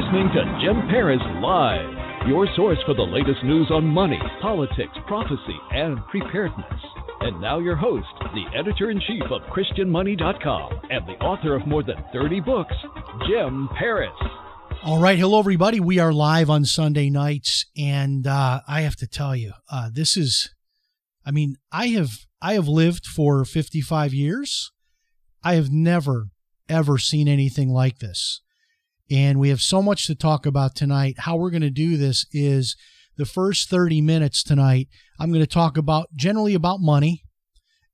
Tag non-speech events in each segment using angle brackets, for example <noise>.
Listening to Jim Paris Live, your source for the latest news on money, politics, prophecy, and preparedness. And now your host, the editor in chief of ChristianMoney.com and the author of more than 30 books, Jim Paris. All right, hello everybody. We are live on Sunday nights, and uh, I have to tell you, uh, this is, I mean, I have I have lived for 55 years. I have never ever seen anything like this, and we have so much to talk about tonight. How we're going to do this is the first 30 minutes tonight. I'm going to talk about generally about money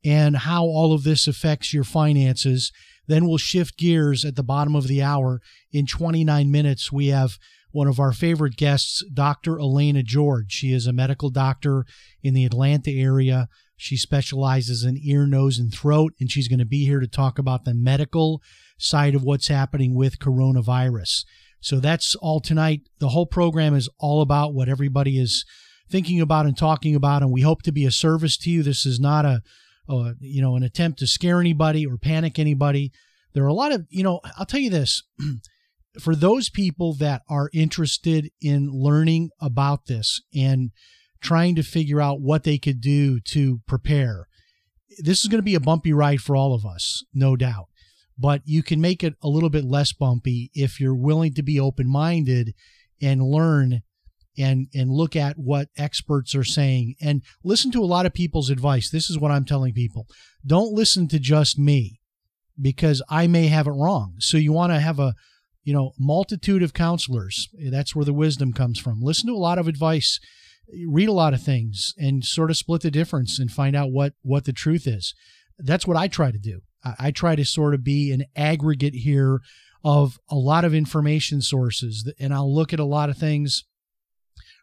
and how all of this affects your finances. Then we'll shift gears at the bottom of the hour. In 29 minutes, we have one of our favorite guests, Dr. Elena George. She is a medical doctor in the Atlanta area. She specializes in ear, nose, and throat, and she's going to be here to talk about the medical side of what's happening with coronavirus. So that's all tonight. The whole program is all about what everybody is thinking about and talking about, and we hope to be a service to you. This is not a, a you know, an attempt to scare anybody or panic anybody. There are a lot of, you know, I'll tell you this. <clears throat> For those people that are interested in learning about this and trying to figure out what they could do to prepare, this is going to be a bumpy ride for all of us, no doubt but you can make it a little bit less bumpy if you're willing to be open minded and learn and and look at what experts are saying and listen to a lot of people's advice. This is what I'm telling people. Don't listen to just me because I may have it wrong. So you want to have a you know multitude of counselors. That's where the wisdom comes from. Listen to a lot of advice, read a lot of things and sort of split the difference and find out what what the truth is. That's what I try to do. I try to sort of be an aggregate here of a lot of information sources, and I'll look at a lot of things,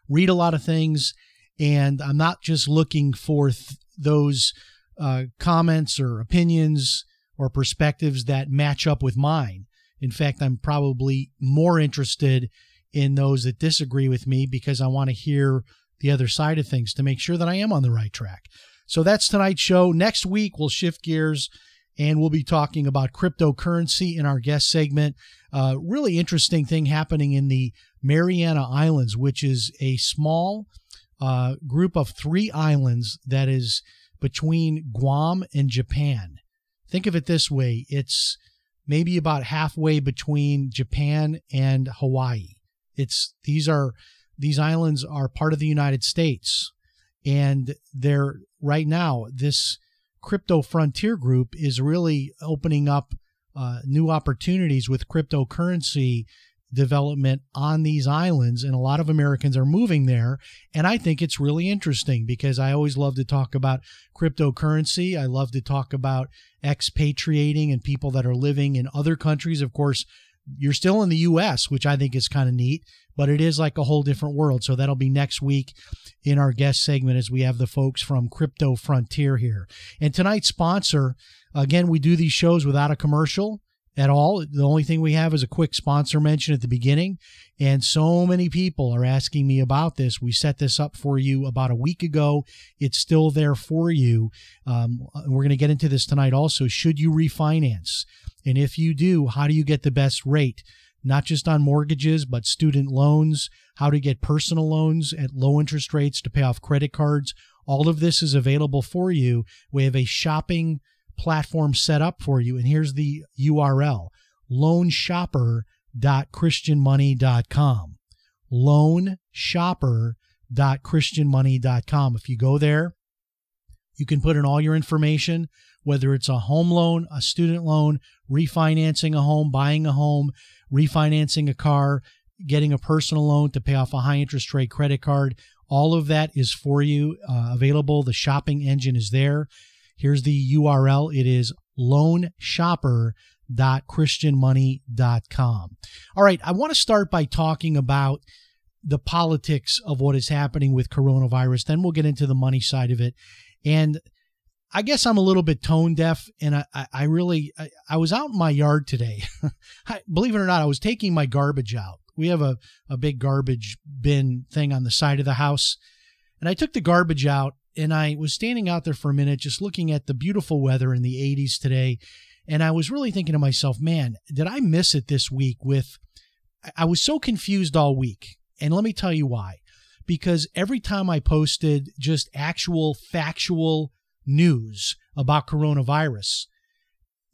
read a lot of things, and I'm not just looking for th- those uh, comments or opinions or perspectives that match up with mine. In fact, I'm probably more interested in those that disagree with me because I want to hear the other side of things to make sure that I am on the right track. So that's tonight's show. Next week, we'll shift gears and we'll be talking about cryptocurrency in our guest segment. Uh, really interesting thing happening in the Mariana Islands, which is a small uh, group of three islands that is between Guam and Japan. Think of it this way it's maybe about halfway between Japan and Hawaii. It's these are these islands are part of the United States and they're right now this crypto frontier group is really opening up uh, new opportunities with cryptocurrency development on these islands and a lot of Americans are moving there. And I think it's really interesting because I always love to talk about cryptocurrency. I love to talk about expatriating and people that are living in other countries. Of course you're still in the US which I think is kind of neat but it is like a whole different world so that'll be next week in our guest segment as we have the folks from Crypto Frontier here. And tonight's sponsor, again, we do these shows without a commercial at all. The only thing we have is a quick sponsor mention at the beginning. And so many people are asking me about this. We set this up for you about a week ago. It's still there for you. Um, we're going to get into this tonight also. Should you refinance? And if you do, how do you get the best rate? Not just on mortgages, but student loans, how to get personal loans at low interest rates to pay off credit cards. All of this is available for you. We have a shopping platform set up for you. And here's the URL loanshopper.christianmoney.com. Loanshopper.christianmoney.com. If you go there, you can put in all your information, whether it's a home loan, a student loan, refinancing a home, buying a home, refinancing a car, getting a personal loan to pay off a high interest rate credit card. All of that is for you uh, available. The shopping engine is there. Here's the URL. It is loanshopper.christianmoney.com. All right, I want to start by talking about the politics of what is happening with coronavirus. Then we'll get into the money side of it. And I guess I'm a little bit tone deaf, and I, I, I really I, I, was out in my yard today. <laughs> I, believe it or not, I was taking my garbage out. We have a, a big garbage bin thing on the side of the house, and I took the garbage out, and I was standing out there for a minute, just looking at the beautiful weather in the 80s today, and I was really thinking to myself, man, did I miss it this week? With I was so confused all week, and let me tell you why. Because every time I posted just actual factual news about coronavirus.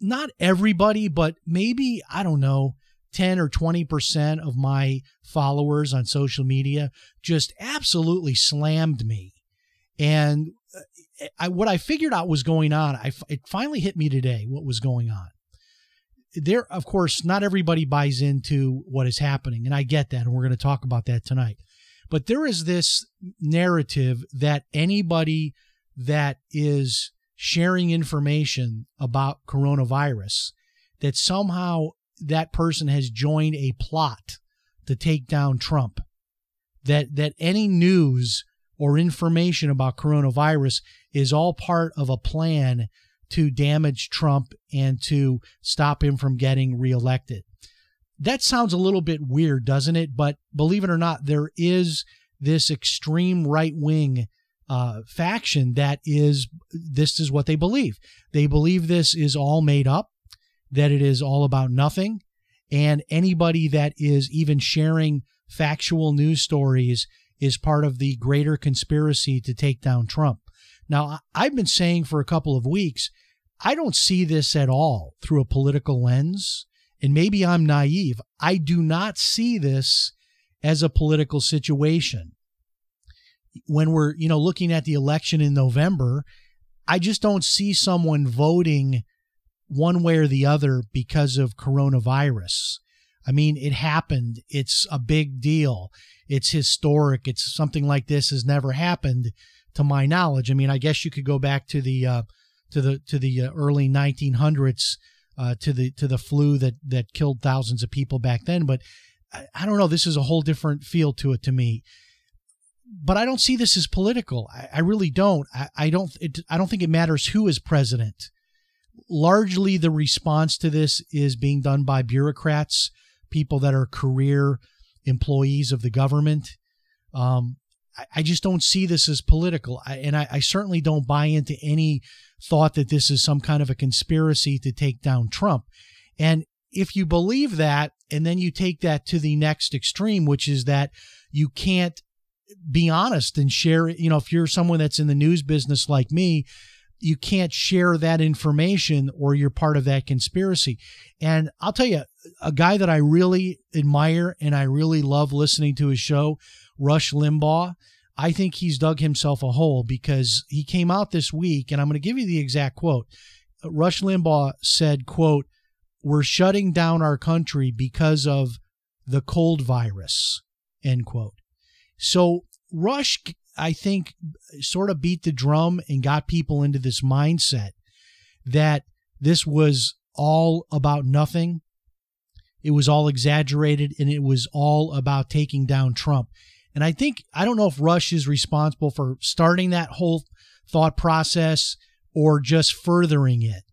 Not everybody, but maybe, I don't know, 10 or 20% of my followers on social media just absolutely slammed me. And uh, I, what I figured out was going on, I, it finally hit me today what was going on. There, of course, not everybody buys into what is happening, and I get that, and we're going to talk about that tonight. But there is this narrative that anybody that is sharing information about coronavirus that somehow that person has joined a plot to take down Trump. That that any news or information about coronavirus is all part of a plan to damage Trump and to stop him from getting reelected. That sounds a little bit weird, doesn't it? But believe it or not, there is this extreme right wing uh, faction that is this is what they believe. They believe this is all made up, that it is all about nothing, and anybody that is even sharing factual news stories is part of the greater conspiracy to take down Trump. Now, I've been saying for a couple of weeks, I don't see this at all through a political lens, and maybe I'm naive. I do not see this as a political situation when we're you know looking at the election in November, I just don't see someone voting one way or the other because of coronavirus. I mean, it happened. It's a big deal. It's historic. It's something like this has never happened to my knowledge. I mean, I guess you could go back to the uh, to the to the uh, early 1900s uh, to the to the flu that that killed thousands of people back then, but I, I don't know. This is a whole different feel to it to me but I don't see this as political. I, I really don't. I, I don't. It, I don't think it matters who is president. Largely, the response to this is being done by bureaucrats, people that are career employees of the government. Um, I, I, just don't see this as political, and I certainly don't buy into any thought that this is some kind of a conspiracy to take down Trump. And if you believe that, and then you take that to the next extreme, which is that you can't be honest and share you know if you're someone that's in the news business like me you can't share that information or you're part of that conspiracy. And i'll tell you a guy that i really admire and i really love listening to his show rush limbaugh i think he's dug himself a hole because he came out this week and i'm going to give you the exact quote. Rush limbaugh said quote we're shutting down our country because of the cold virus end quote so Rush, I think, sort of beat the drum and got people into this mindset that this was all about nothing. It was all exaggerated and it was all about taking down Trump. And I think, I don't know if Rush is responsible for starting that whole thought process or just furthering it.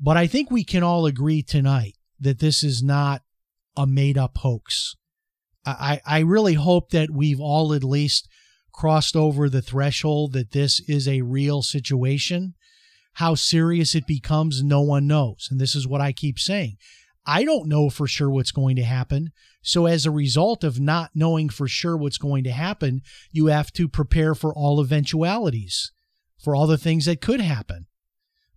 But I think we can all agree tonight that this is not a made up hoax. I, I really hope that we've all at least crossed over the threshold that this is a real situation. How serious it becomes, no one knows. And this is what I keep saying. I don't know for sure what's going to happen. So, as a result of not knowing for sure what's going to happen, you have to prepare for all eventualities, for all the things that could happen.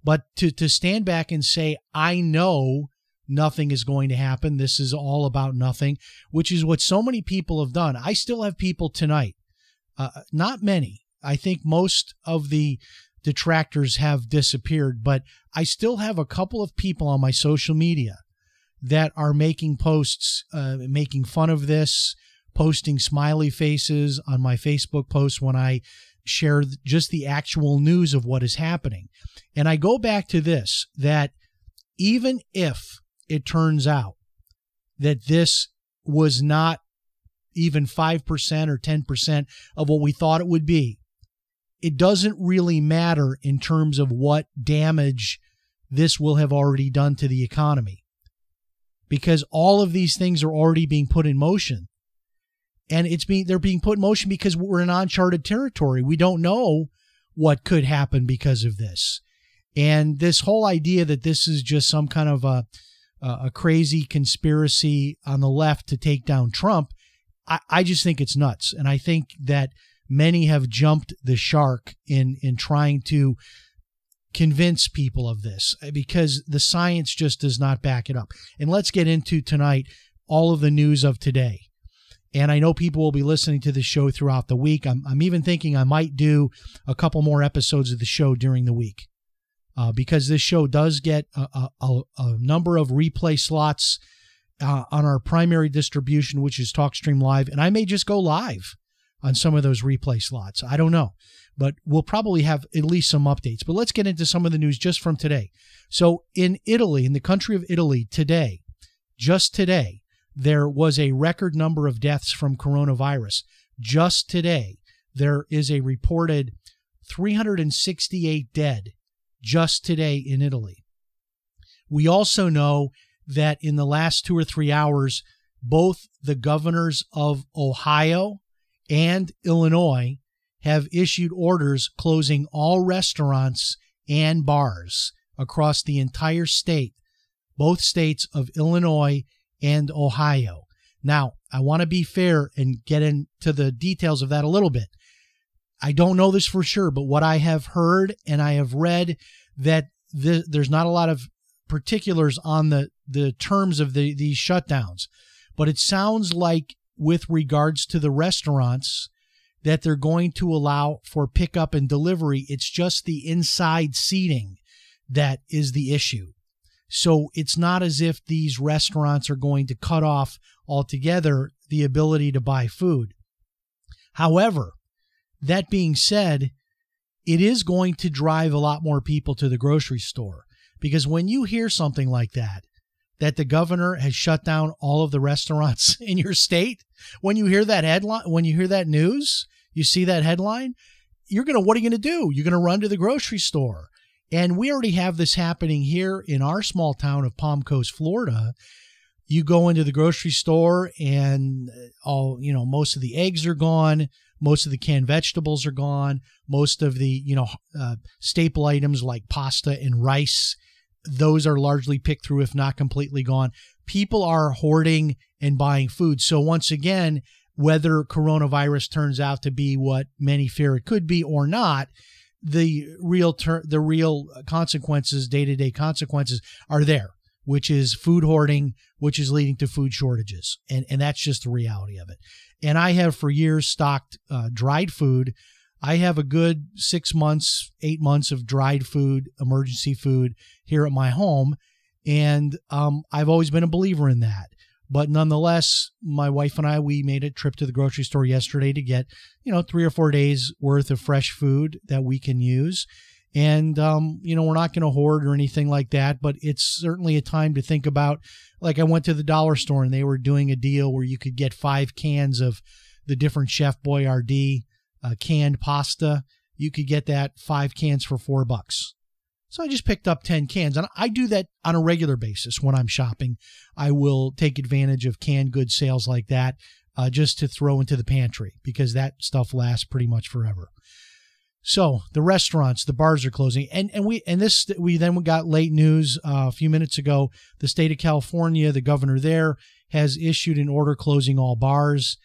But to, to stand back and say, I know nothing is going to happen. This is all about nothing, which is what so many people have done. I still have people tonight, uh, not many. I think most of the detractors have disappeared, but I still have a couple of people on my social media that are making posts, uh, making fun of this, posting smiley faces on my Facebook posts when I share just the actual news of what is happening. And I go back to this that even if it turns out that this was not even 5% or 10% of what we thought it would be, it doesn't really matter in terms of what damage this will have already done to the economy. Because all of these things are already being put in motion. And it's being they're being put in motion because we're in uncharted territory. We don't know what could happen because of this. And this whole idea that this is just some kind of a a crazy conspiracy on the left to take down Trump I, I just think it's nuts and I think that many have jumped the shark in in trying to convince people of this eh, because the science just does not back it up. And let's get into tonight all of the news of today. And I know people will be listening to the show throughout the week. I'm, I'm even thinking I might do a couple more episodes of the show during the week uh, because this show does get a, a, a number of replay slots uh, on our primary distribution, which is TalkStream Live. And I may just go live on some of those replay slots. I don't know, but we'll probably have at least some updates. But let's get into some of the news just from today. So, in Italy, in the country of Italy, today, just today, there was a record number of deaths from coronavirus. Just today, there is a reported 368 dead just today in Italy. We also know that in the last two or three hours, both the governors of Ohio and Illinois have issued orders closing all restaurants and bars across the entire state, both states of Illinois and Ohio. Now, I want to be fair and get into the details of that a little bit. I don't know this for sure, but what I have heard and I have read that the, there's not a lot of particulars on the, the terms of the, these shutdowns, but it sounds like with regards to the restaurants that they're going to allow for pickup and delivery. It's just the inside seating that is the issue. So it's not as if these restaurants are going to cut off altogether the ability to buy food. However, that being said, it is going to drive a lot more people to the grocery store because when you hear something like that, that the governor has shut down all of the restaurants <laughs> in your state, when you hear that headline, when you hear that news, you see that headline, you're going to, what are you going to do? You're going to run to the grocery store. And we already have this happening here in our small town of Palm Coast, Florida. You go into the grocery store and all, you know, most of the eggs are gone. Most of the canned vegetables are gone. Most of the, you know, uh, staple items like pasta and rice those are largely picked through, if not completely gone. People are hoarding and buying food. So, once again, whether coronavirus turns out to be what many fear it could be or not, the real ter- the real consequences, day to day consequences, are there, which is food hoarding, which is leading to food shortages, and and that's just the reality of it. And I have for years stocked uh, dried food I have a good six months, eight months of dried food, emergency food here at my home. And um, I've always been a believer in that. But nonetheless, my wife and I, we made a trip to the grocery store yesterday to get, you know, three or four days worth of fresh food that we can use. And, um, you know, we're not going to hoard or anything like that, but it's certainly a time to think about. Like, I went to the dollar store and they were doing a deal where you could get five cans of the different Chef Boyardee uh, canned pasta. You could get that five cans for four bucks. So I just picked up 10 cans. And I do that on a regular basis when I'm shopping. I will take advantage of canned goods sales like that uh, just to throw into the pantry because that stuff lasts pretty much forever. So the restaurants, the bars are closing, and and we and this we then got late news uh, a few minutes ago. The state of California, the governor there has issued an order closing all bars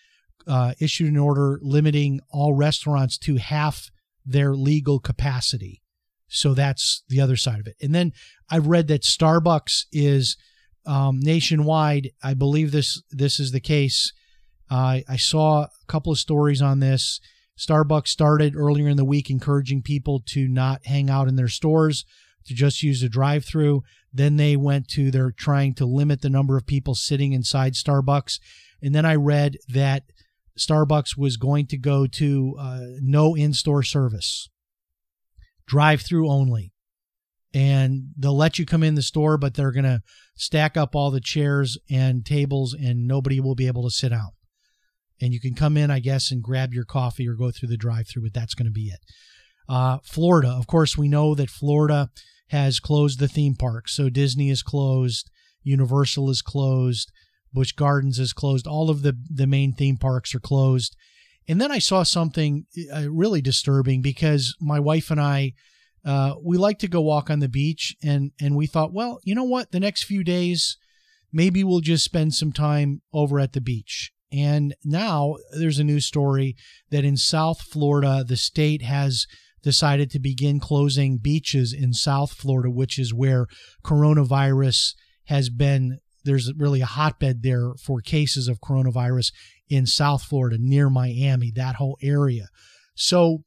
uh, issued an order limiting all restaurants to half their legal capacity. So that's the other side of it. And then I've read that Starbucks is um, nationwide. I believe this this is the case. Uh, I saw a couple of stories on this. Starbucks started earlier in the week encouraging people to not hang out in their stores, to just use a drive-through. Then they went to they're trying to limit the number of people sitting inside Starbucks. And then I read that Starbucks was going to go to uh, no in store service, drive through only. and they'll let you come in the store, but they're going to stack up all the chairs and tables, and nobody will be able to sit down. And you can come in, I guess, and grab your coffee or go through the drive-through, but that's going to be it. Uh, Florida, of course, we know that Florida has closed the theme parks. So Disney is closed, Universal is closed, Busch Gardens is closed. All of the the main theme parks are closed. And then I saw something uh, really disturbing because my wife and I uh, we like to go walk on the beach, and and we thought, well, you know what, the next few days, maybe we'll just spend some time over at the beach. And now there's a new story that in South Florida, the state has decided to begin closing beaches in South Florida, which is where coronavirus has been. There's really a hotbed there for cases of coronavirus in South Florida near Miami, that whole area. So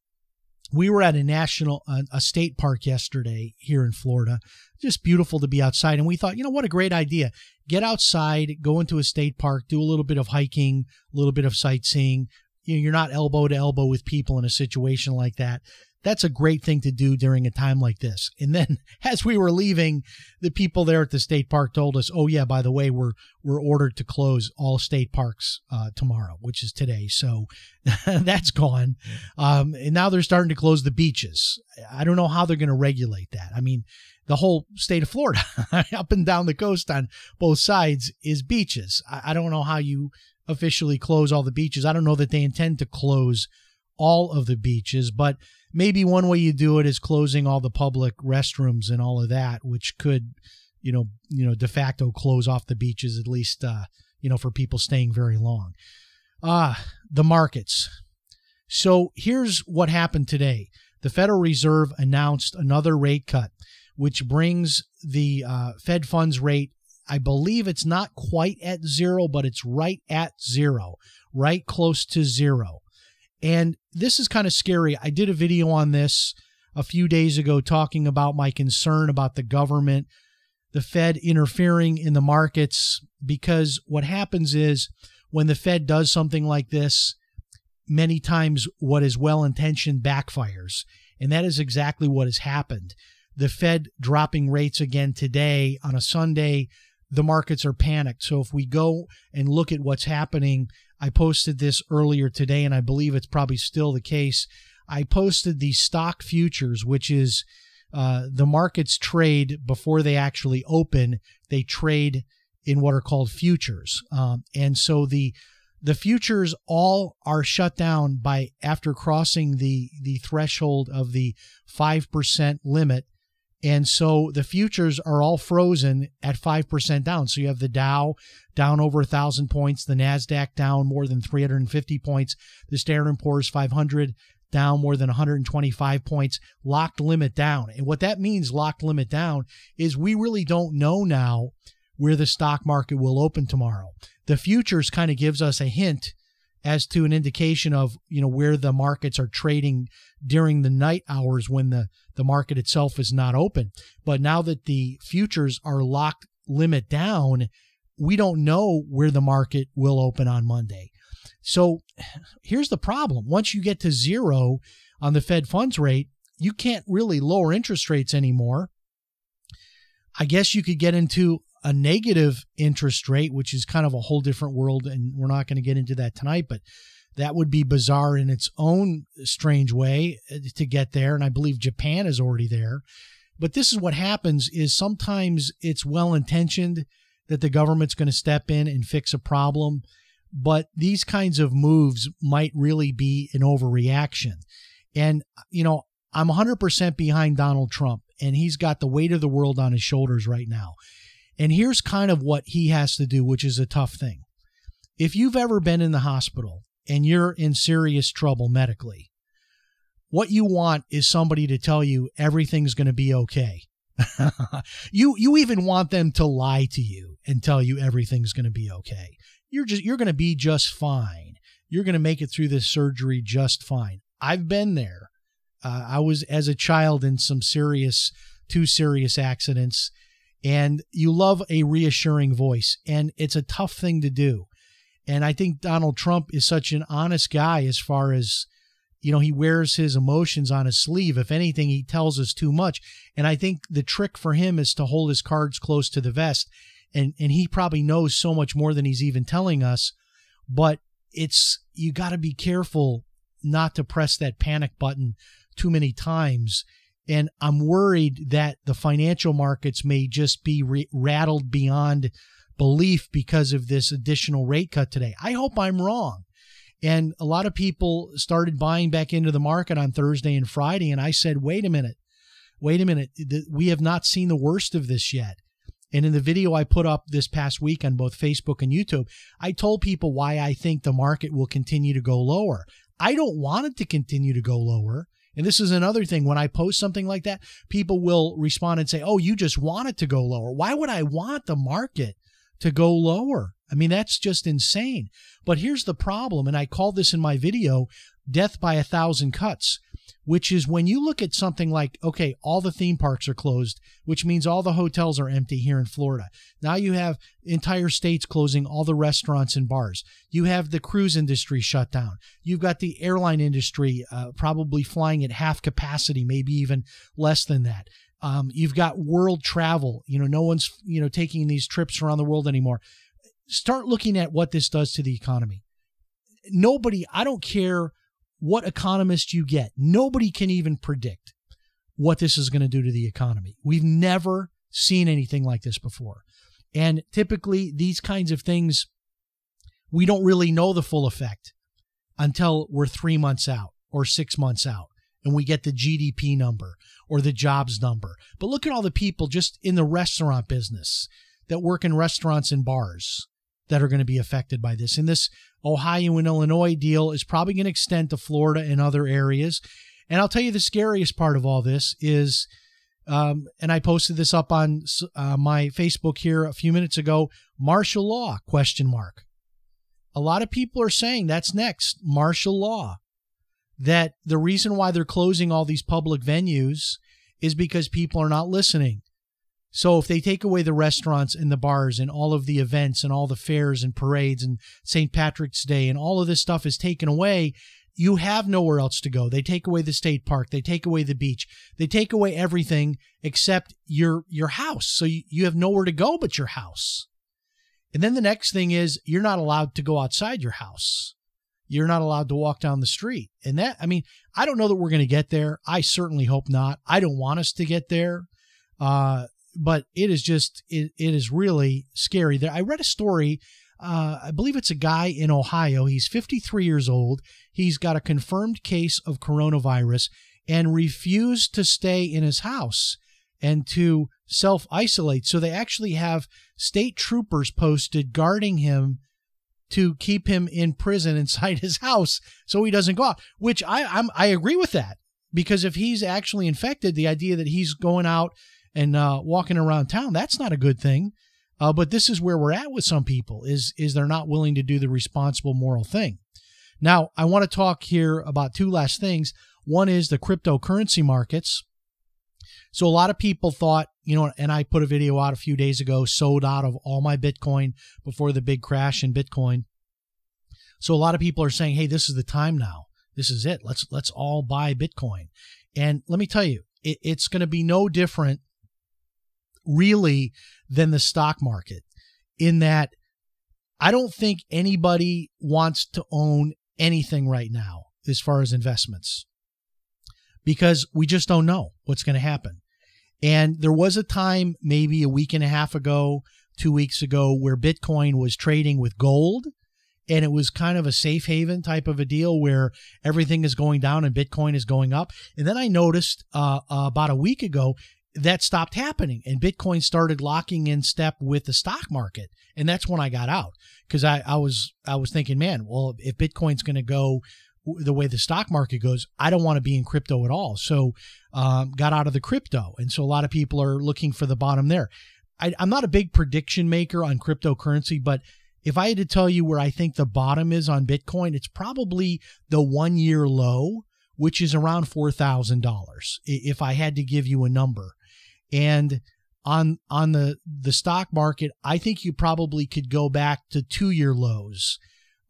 we were at a national uh, a state park yesterday here in Florida. Just beautiful to be outside and we thought, you know what a great idea. Get outside, go into a state park, do a little bit of hiking, a little bit of sightseeing. You know, you're not elbow to elbow with people in a situation like that that's a great thing to do during a time like this. And then <laughs> as we were leaving, the people there at the state park told us, "Oh yeah, by the way, we're we're ordered to close all state parks uh, tomorrow, which is today." So <laughs> that's gone. Um, and now they're starting to close the beaches. I don't know how they're going to regulate that. I mean, the whole state of Florida, <laughs> up and down the coast on both sides, is beaches. I, I don't know how you officially close all the beaches. I don't know that they intend to close all of the beaches, but maybe one way you do it is closing all the public restrooms and all of that, which could, you know, you know, de facto close off the beaches at least, uh, you know, for people staying very long. Ah, uh, the markets. So here's what happened today. The Federal Reserve announced another rate cut, which brings the uh, Fed funds rate. I believe it's not quite at zero, but it's right at zero, right close to zero. And this is kind of scary. I did a video on this a few days ago talking about my concern about the government, the Fed interfering in the markets, because what happens is when the Fed does something like this, many times what is well intentioned backfires. And that is exactly what has happened. The Fed dropping rates again today on a Sunday, the markets are panicked. So if we go and look at what's happening I posted this earlier today, and I believe it's probably still the case. I posted the stock futures, which is uh, the markets trade before they actually open. They trade in what are called futures, um, and so the the futures all are shut down by after crossing the the threshold of the five percent limit and so the futures are all frozen at 5% down. So you have the Dow down over 1,000 points, the NASDAQ down more than 350 points, the Standard & Poor's 500 down more than 125 points, locked limit down. And what that means, locked limit down, is we really don't know now where the stock market will open tomorrow. The futures kind of gives us a hint as to an indication of you know where the markets are trading during the night hours when the the market itself is not open. But now that the futures are locked limit down we don't know where the market will open on Monday. So here's the problem. Once you get to zero on the Fed funds rate you can't really lower interest rates anymore. I guess you could get into a negative interest rate, which is kind of a whole different world, and we're not going to get into that tonight, but that would be bizarre in its own strange way uh, to get there. And I believe Japan is already there. But this is what happens is sometimes it's well intentioned that the government's going to step in and fix a problem. But these kinds of moves might really be an overreaction. And, you know, I'm 100% behind Donald Trump, and he's got the weight of the world on his shoulders right now. And here's kind of what he has to do, which is a tough thing. If you've ever been in the hospital and you're in serious trouble medically, what you want is somebody to tell you everything's going to be okay. <laughs> you you even want them to lie to you and tell you everything's going to be okay. You're just you're going to be just fine. You're going to make it through this surgery just fine. I've been there. Uh, I was as a child in some serious, two serious accidents, and you love a reassuring voice and it's a tough thing to do and i think donald trump is such an honest guy as far as you know, he wears his emotions on his sleeve. If anything, he tells us too much. And I think the trick for him is to hold his cards close to the vest. And, and he probably knows so much more than he's even telling us. But it's, you got to be careful not to press that panic button too many times. And I'm worried that the financial markets may just be re- rattled beyond belief because of this additional rate cut today. I hope I'm wrong. And a lot of people started buying back into the market on Thursday and Friday. And I said, wait a minute, wait a minute. We have not seen the worst of this yet. And in the video I put up this past week on both Facebook and YouTube, I told people why I think the market will continue to go lower. I don't want it to continue to go lower. And this is another thing. When I post something like that, people will respond and say, Oh, you just want it to go lower. Why would I want the market to go lower? I mean, that's just insane. But here's the problem, and I call this in my video death by a thousand cuts, which is when you look at something like, okay, all the theme parks are closed, which means all the hotels are empty here in Florida. Now you have entire states closing all the restaurants and bars. You have the cruise industry shut down. You've got the airline industry uh, probably flying at half capacity, maybe even less than that. Um, you've got world travel. You know, no one's you know taking these trips around the world anymore start looking at what this does to the economy. Nobody, I don't care what economist you get, nobody can even predict what this is going to do to the economy. We've never seen anything like this before. And typically, these kinds of things, we don't really know the full effect until we're three months out or six months out and we get the GDP number or the jobs number. But look at all the people just in the restaurant business that work in restaurants and bars that are going to be affected by this. And this Ohio and Illinois deal is probably going to extend to Florida and other areas. And I'll tell you the scariest part of all this is, um, and I posted this up on uh, my Facebook here a few minutes ago. Martial law? Question mark. A lot of people are saying that's next. Martial law. That the reason why they're closing all these public venues is because people are not listening. So if they take away the restaurants and the bars and all of the events and all the fairs and parades and St. Patrick's Day and all of this stuff is taken away, you have nowhere else to go. They take away the state park, they take away the beach, they take away everything except your your house. So you, you have nowhere to go but your house. And then the next thing is you're not allowed to go outside your house. You're not allowed to walk down the street. And that I mean, I don't know that we're going to get there. I certainly hope not. I don't want us to get there. Uh, but it is just it, it is really scary. There, I read a story. Uh, I believe it's a guy in Ohio. He's 53 years old. He's got a confirmed case of coronavirus and refused to stay in his house and to self isolate. So they actually have state troopers posted guarding him to keep him in prison <laughs> inside his house so he doesn't go out. Which I I'm, I agree with that because if he's actually infected, the idea that he's going out and uh, walking around town. That's not a good thing. Uh, but this is where we're at with some people is is they're not willing to do the responsible moral thing. Now, I want to talk here about two last things. One is the cryptocurrency markets. So a lot of people thought, you know, and I put a video out a few days ago, sold out of all my Bitcoin before the big crash in Bitcoin. So a lot of people are saying, "Hey, this is the time now. This is it. Let's let's all buy Bitcoin." And let me tell you, it, it's going to be no different really than the stock market in that I don't think anybody wants to own anything right now as far as investments because we just don't know what's going to happen. And there was a time, maybe a week and a half ago, two weeks ago, where Bitcoin was trading with gold. And it was kind of a safe haven type of a deal where everything is going down and Bitcoin is going up. And then I noticed uh, uh, about a week ago, that stopped happening and Bitcoin started locking in step with the stock market. And that's when I got out because I, I was I was thinking, man, well, if Bitcoin's going to go the way the stock market goes, I don't want to be in crypto at all. So um, got out of the crypto. And so a lot of people are looking for the bottom there. I, I'm not a big prediction maker on cryptocurrency, but if I had to tell you where I think the bottom is on Bitcoin, it's probably the one year low, which is around $4,000. If I had to give you a number. And on on the the stock market, I think you probably could go back to two year lows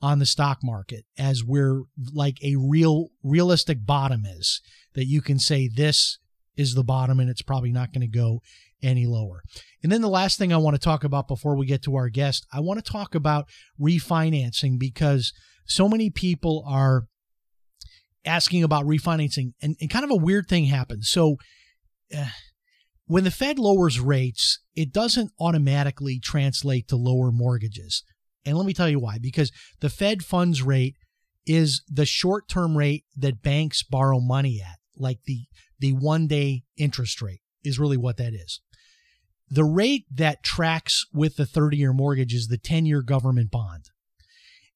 on the stock market as where like a real realistic bottom is that you can say this is the bottom and it's probably not going to go any lower. And then the last thing I want to talk about before we get to our guest, I want to talk about refinancing because so many people are asking about refinancing and, and kind of a weird thing happens. So uh, when the Fed lowers rates, it doesn't automatically translate to lower mortgages. And let me tell you why. Because the Fed funds rate is the short term rate that banks borrow money at, like the, the one day interest rate is really what that is. The rate that tracks with the 30 year mortgage is the 10 year government bond.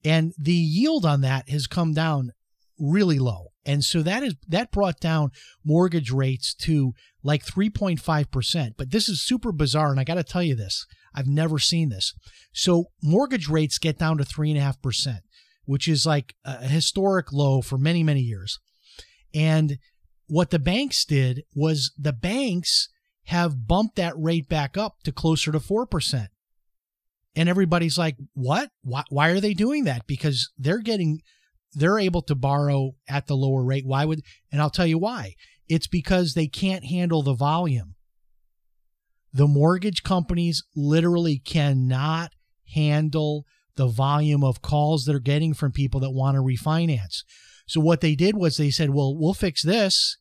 And the yield on that has come down really low. And so that is that brought down mortgage rates to like 3.5%. But this is super bizarre. And I got to tell you this I've never seen this. So mortgage rates get down to 3.5%, which is like a historic low for many, many years. And what the banks did was the banks have bumped that rate back up to closer to 4%. And everybody's like, what? Why, why are they doing that? Because they're getting, they're able to borrow at the lower rate. Why would, and I'll tell you why. It's because they can't handle the volume. The mortgage companies literally cannot handle the volume of calls they're getting from people that want to refinance. So what they did was they said, well, we'll fix this.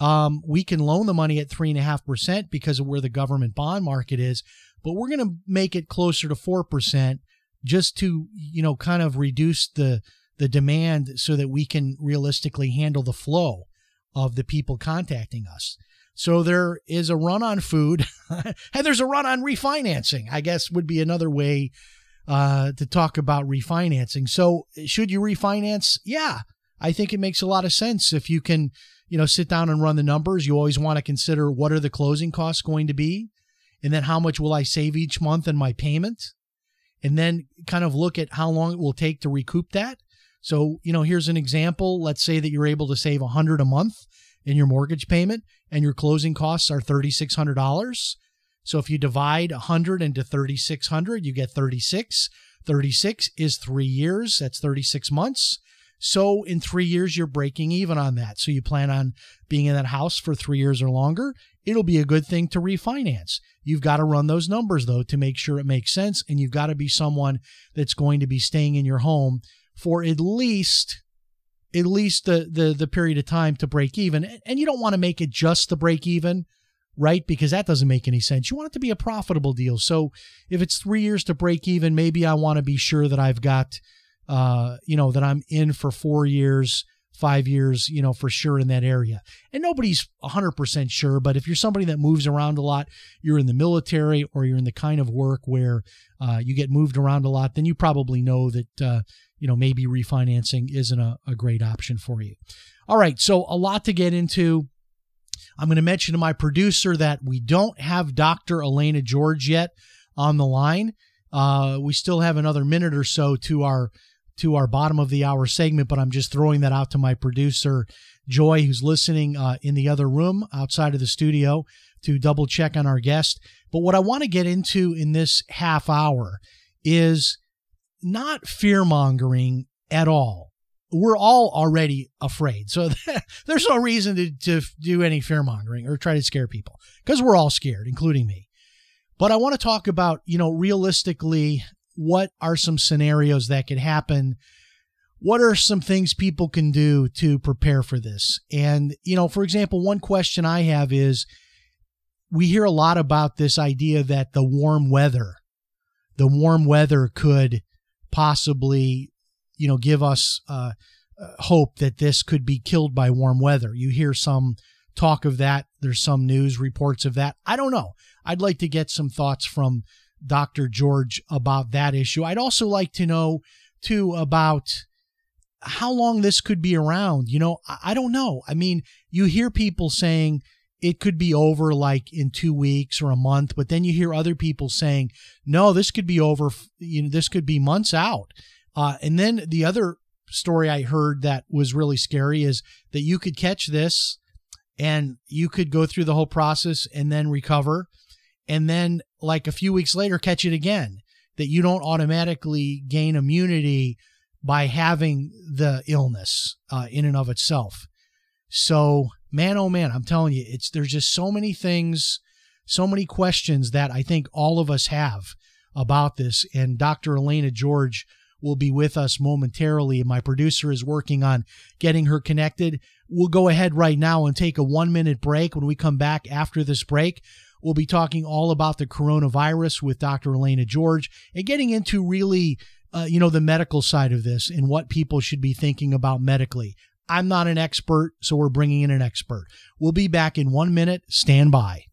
Um, we can loan the money at three and a half percent because of where the government bond market is, but we're going to make it closer to four percent just to you know kind of reduce the the demand so that we can realistically handle the flow of the people contacting us. So there is a run on food, <laughs> and there's a run on refinancing. I guess would be another way uh, to talk about refinancing. So should you refinance? Yeah, I think it makes a lot of sense if you can, you know, sit down and run the numbers. You always want to consider what are the closing costs going to be, and then how much will I save each month in my payment, and then kind of look at how long it will take to recoup that. So, you know, here's an example. Let's say that you're able to save 100 a month in your mortgage payment and your closing costs are $3600. So if you divide 100 into 3600, you get 36. 36 is 3 years, that's 36 months. So in 3 years you're breaking even on that. So you plan on being in that house for 3 years or longer. It'll be a good thing to refinance. You've got to run those numbers though to make sure it makes sense and you've got to be someone that's going to be staying in your home for at least at least the the the period of time to break even. And you don't want to make it just the break even right? Because that doesn't make any sense. You want it to be a profitable deal. So if it's 3 years to break even maybe I want to be sure that I've got uh you know that I'm in for 4 years 5 years you know for sure in that area. And nobody's 100% sure but if you're somebody that moves around a lot you're in the military or you're in the kind of work where uh, you get moved around a lot then you probably know that uh, you know, maybe refinancing isn't a, a great option for you. All right, so a lot to get into. I'm going to mention to my producer that we don't have Dr. Elena George yet on the line. Uh, we still have another minute or so to our to our bottom of the hour segment, but I'm just throwing that out to my producer Joy, who's listening uh, in the other room outside of the studio, to double check on our guest. But what I want to get into in this half hour is not fear mongering at all. We're all already afraid. So <laughs> there's no reason to, to do any fear mongering or try to scare people because we're all scared, including me. But I want to talk about, you know, realistically, what are some scenarios that could happen? What are some things people can do to prepare for this? And, you know, for example, one question I have is we hear a lot about this idea that the warm weather, the warm weather could possibly, you know, give us uh, uh, hope that this could be killed by warm weather. You hear some talk of that. There's some news reports of that. I don't know. I'd like to get some thoughts from Dr. George about that issue. I'd also like to know, too, about how long this could be around. You know, I don't know. I mean, you hear people saying, it could be over like in two weeks or a month, but then you hear other people saying, no, this could be over, you know, this could be months out. Uh, and then the other story I heard that was really scary is that you could catch this and you could go through the whole process and then recover. And then, like a few weeks later, catch it again. That you don't automatically gain immunity by having the illness uh, in and of itself. So, man, oh man, I'm telling you, it's there's just so many things, so many questions that I think all of us have about this. And Dr. Elena George will be with us momentarily. My producer is working on getting her connected. We'll go ahead right now and take a one minute break. When we come back after this break, we'll be talking all about the coronavirus with Dr. Elena George and getting into really, uh, you know, the medical side of this and what people should be thinking about medically. I'm not an expert, so we're bringing in an expert. We'll be back in one minute. Stand by.